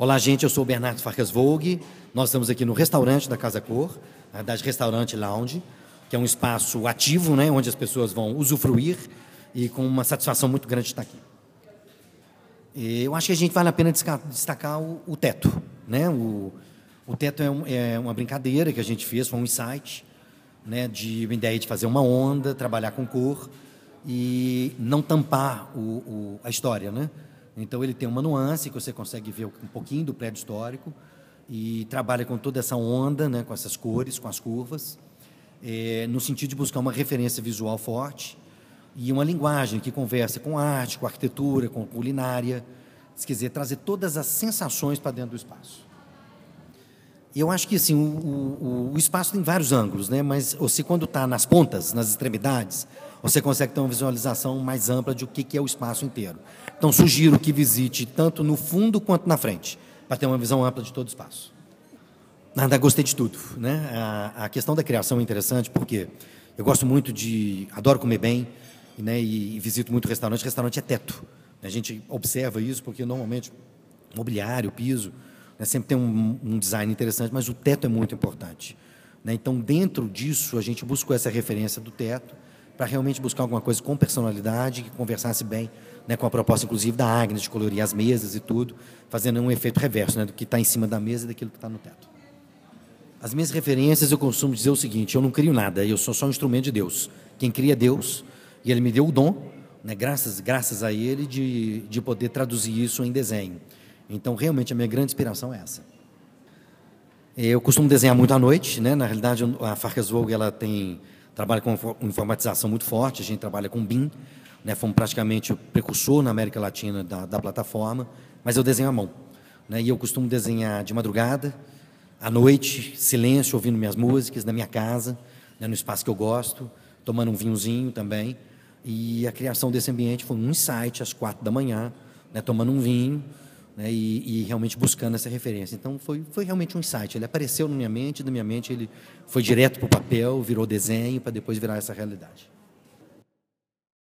Olá, gente, eu sou o Bernardo Farcas Vogue. Nós estamos aqui no restaurante da Casa Cor, na verdade, Restaurante Lounge, que é um espaço ativo, né, onde as pessoas vão usufruir e com uma satisfação muito grande de estar aqui. Eu acho que a gente vale a pena destacar o, teto. Né? O, o teto é, um, é, uma brincadeira que a gente fez, foi um insight, né, de uma ideia de fazer uma onda, trabalhar com cor e não tampar o, a história. Né? Então, ele tem uma nuance que você consegue ver um pouquinho do prédio histórico e trabalha com toda essa onda, né, com essas cores, com as curvas, é, no sentido de buscar uma referência visual forte e uma linguagem que conversa com arte, com arquitetura, com culinária, se quiser trazer todas as sensações para dentro do espaço. Eu acho que assim o, o, o espaço tem vários ângulos, né? Mas você quando está nas pontas, nas extremidades, você consegue ter uma visualização mais ampla de o que, que é o espaço inteiro. Então, sugiro que visite tanto no fundo quanto na frente, para ter uma visão ampla de todo o espaço. Nada, gostei de tudo. Né? A, a, questão da criação é interessante porque eu gosto muito de. adoro comer bem né? e, e visito muito restaurante. Restaurante é teto. A gente observa isso porque normalmente mobiliário, piso, né? sempre tem um, um design interessante, mas o teto é muito importante. Né? Então, dentro disso, a gente buscou essa referência do teto para realmente buscar alguma coisa com personalidade, que conversasse bem né, com a proposta, inclusive, da Agnes, de colorir as mesas e tudo, fazendo um efeito reverso né, do que está em cima da mesa e daquilo que está no teto. As minhas referências, eu costumo dizer o seguinte: eu não crio nada, eu sou só um instrumento de Deus. Quem cria é Deus, e Ele me deu o dom, né, graças, graças a Ele, de, de poder traduzir isso em desenho. Então, realmente, a minha grande inspiração é essa. Eu costumo desenhar muito à noite, né? Na realidade, a Farkas Vogue ela tem trabalha com informatização muito forte, a gente trabalha com BIM, né? Fomos praticamente o precursor na América Latina da, da plataforma, mas eu desenho à mão, né? E eu costumo desenhar de madrugada, à noite, silêncio, ouvindo minhas músicas na minha casa, né? no espaço que eu gosto, tomando um vinhozinho também. E a criação desse ambiente foi um insight às quatro da manhã, né? tomando um vinho, né, e, e, realmente buscando essa referência. Então foi, foi realmente um insight. Ele apareceu na minha mente, da minha mente ele foi direto para o papel, virou desenho para depois virar essa realidade.